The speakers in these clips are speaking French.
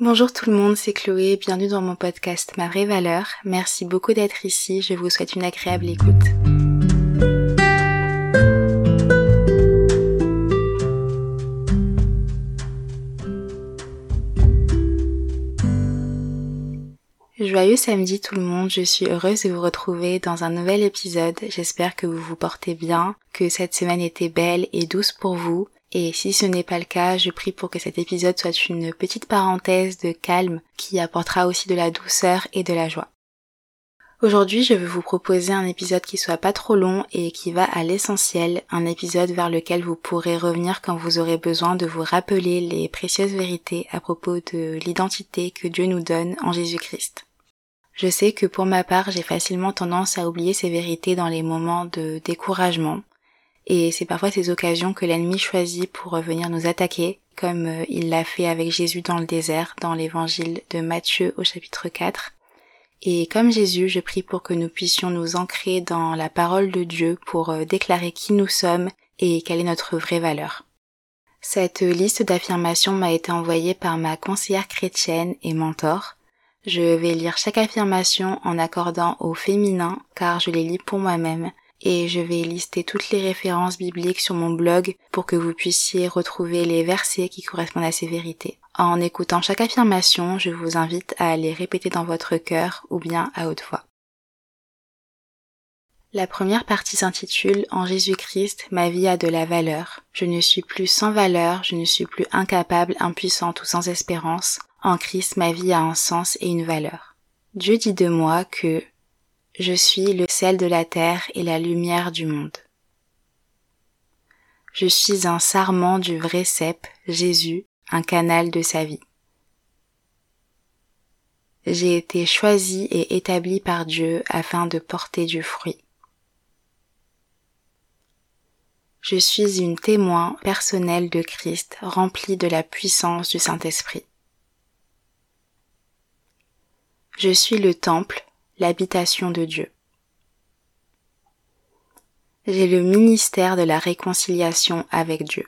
Bonjour tout le monde, c'est Chloé, bienvenue dans mon podcast Ma vraie valeur. Merci beaucoup d'être ici, je vous souhaite une agréable écoute. Joyeux samedi tout le monde, je suis heureuse de vous retrouver dans un nouvel épisode. J'espère que vous vous portez bien, que cette semaine était belle et douce pour vous et si ce n'est pas le cas, je prie pour que cet épisode soit une petite parenthèse de calme qui apportera aussi de la douceur et de la joie. Aujourd'hui, je veux vous proposer un épisode qui soit pas trop long et qui va à l'essentiel, un épisode vers lequel vous pourrez revenir quand vous aurez besoin de vous rappeler les précieuses vérités à propos de l'identité que Dieu nous donne en Jésus-Christ. Je sais que pour ma part, j'ai facilement tendance à oublier ces vérités dans les moments de découragement, et c'est parfois ces occasions que l'ennemi choisit pour venir nous attaquer, comme euh, il l'a fait avec Jésus dans le désert, dans l'évangile de Matthieu au chapitre 4. Et comme Jésus, je prie pour que nous puissions nous ancrer dans la parole de Dieu pour euh, déclarer qui nous sommes et quelle est notre vraie valeur. Cette liste d'affirmations m'a été envoyée par ma conseillère chrétienne et mentor. Je vais lire chaque affirmation en accordant au féminin car je les lis pour moi-même et je vais lister toutes les références bibliques sur mon blog pour que vous puissiez retrouver les versets qui correspondent à ces vérités. En écoutant chaque affirmation, je vous invite à les répéter dans votre cœur ou bien à haute voix. La première partie s'intitule En Jésus-Christ, ma vie a de la valeur. Je ne suis plus sans valeur, je ne suis plus incapable, impuissante ou sans espérance. En Christ, ma vie a un sens et une valeur. Dieu dit de moi que je suis le sel de la terre et la lumière du monde. Je suis un sarment du vrai cep, Jésus, un canal de sa vie. J'ai été choisi et établi par Dieu afin de porter du fruit. Je suis une témoin personnelle de Christ rempli de la puissance du Saint-Esprit. Je suis le temple l'habitation de Dieu. J'ai le ministère de la réconciliation avec Dieu.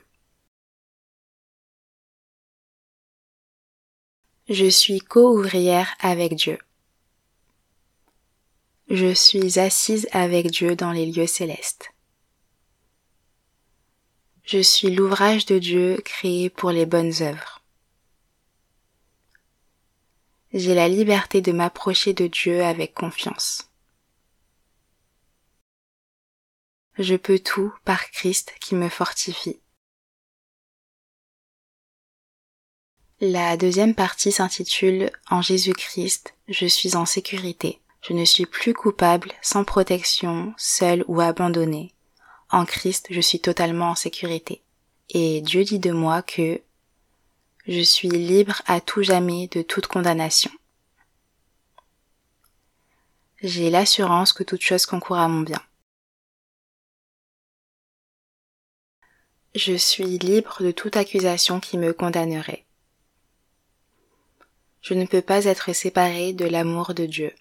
Je suis co-ouvrière avec Dieu. Je suis assise avec Dieu dans les lieux célestes. Je suis l'ouvrage de Dieu créé pour les bonnes œuvres. J'ai la liberté de m'approcher de Dieu avec confiance. Je peux tout par Christ qui me fortifie. La deuxième partie s'intitule En Jésus-Christ, je suis en sécurité. Je ne suis plus coupable, sans protection, seul ou abandonné. En Christ, je suis totalement en sécurité. Et Dieu dit de moi que je suis libre à tout jamais de toute condamnation. J'ai l'assurance que toute chose concourt à mon bien. Je suis libre de toute accusation qui me condamnerait. Je ne peux pas être séparé de l'amour de Dieu.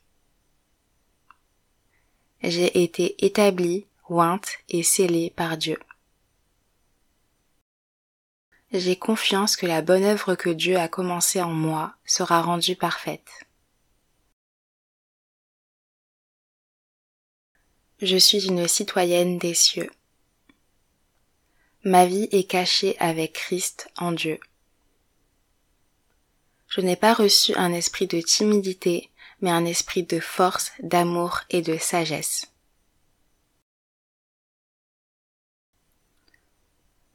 J'ai été établi, ointe et scellé par Dieu. J'ai confiance que la bonne œuvre que Dieu a commencée en moi sera rendue parfaite. Je suis une citoyenne des cieux. Ma vie est cachée avec Christ en Dieu. Je n'ai pas reçu un esprit de timidité, mais un esprit de force, d'amour et de sagesse.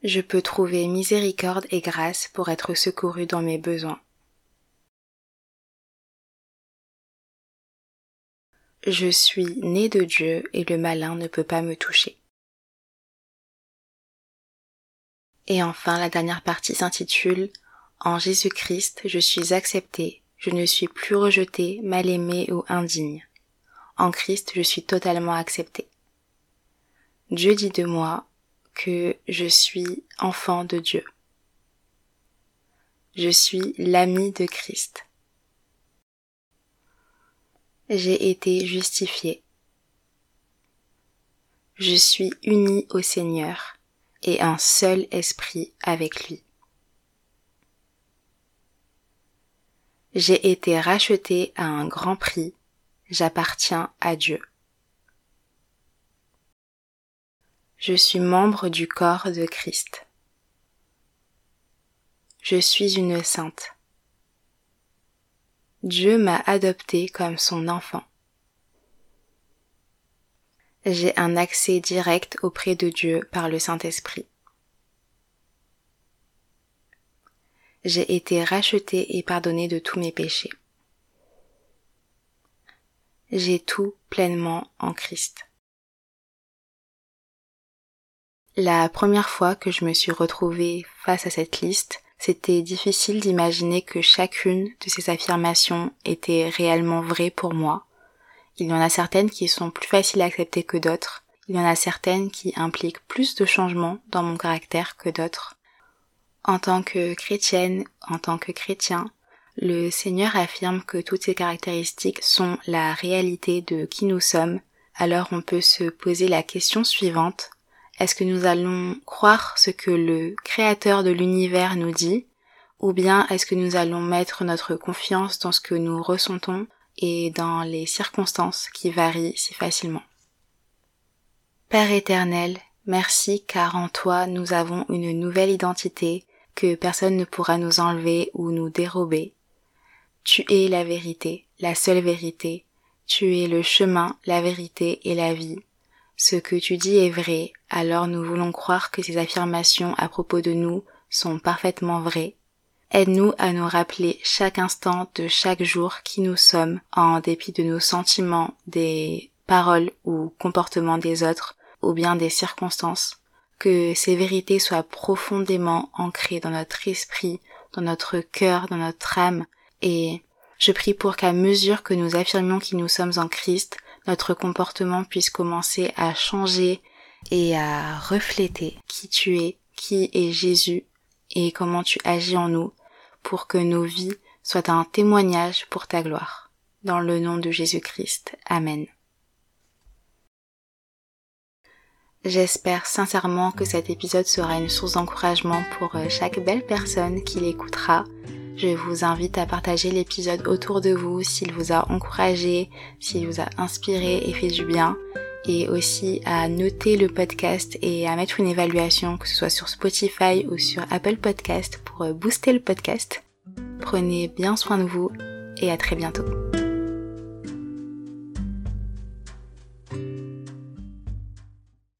Je peux trouver miséricorde et grâce pour être secouru dans mes besoins. Je suis né de Dieu et le malin ne peut pas me toucher. Et enfin, la dernière partie s'intitule En Jésus-Christ, je suis accepté, je ne suis plus rejeté, mal aimé ou indigne. En Christ, je suis totalement accepté. Dieu dit de moi, que je suis enfant de Dieu. Je suis l'ami de Christ. J'ai été justifié. Je suis uni au Seigneur et un seul esprit avec lui. J'ai été racheté à un grand prix. J'appartiens à Dieu. Je suis membre du corps de Christ. Je suis une sainte. Dieu m'a adopté comme son enfant. J'ai un accès direct auprès de Dieu par le Saint-Esprit. J'ai été racheté et pardonné de tous mes péchés. J'ai tout pleinement en Christ. La première fois que je me suis retrouvée face à cette liste, c'était difficile d'imaginer que chacune de ces affirmations était réellement vraie pour moi. Il y en a certaines qui sont plus faciles à accepter que d'autres. Il y en a certaines qui impliquent plus de changements dans mon caractère que d'autres. En tant que chrétienne, en tant que chrétien, le Seigneur affirme que toutes ces caractéristiques sont la réalité de qui nous sommes, alors on peut se poser la question suivante. Est-ce que nous allons croire ce que le Créateur de l'univers nous dit, ou bien est-ce que nous allons mettre notre confiance dans ce que nous ressentons et dans les circonstances qui varient si facilement? Père éternel, merci car en toi nous avons une nouvelle identité, que personne ne pourra nous enlever ou nous dérober. Tu es la vérité, la seule vérité. Tu es le chemin, la vérité et la vie. Ce que tu dis est vrai, alors nous voulons croire que ces affirmations à propos de nous sont parfaitement vraies. Aide-nous à nous rappeler chaque instant de chaque jour qui nous sommes, en dépit de nos sentiments, des paroles ou comportements des autres, ou bien des circonstances. Que ces vérités soient profondément ancrées dans notre esprit, dans notre cœur, dans notre âme, et je prie pour qu'à mesure que nous affirmions qui nous sommes en Christ, notre comportement puisse commencer à changer et à refléter qui tu es, qui est Jésus et comment tu agis en nous pour que nos vies soient un témoignage pour ta gloire. Dans le nom de Jésus-Christ. Amen. J'espère sincèrement que cet épisode sera une source d'encouragement pour euh, chaque belle personne qui l'écoutera. Je vous invite à partager l'épisode autour de vous s'il vous a encouragé, s'il vous a inspiré et fait du bien, et aussi à noter le podcast et à mettre une évaluation, que ce soit sur Spotify ou sur Apple Podcast, pour booster le podcast. Prenez bien soin de vous et à très bientôt.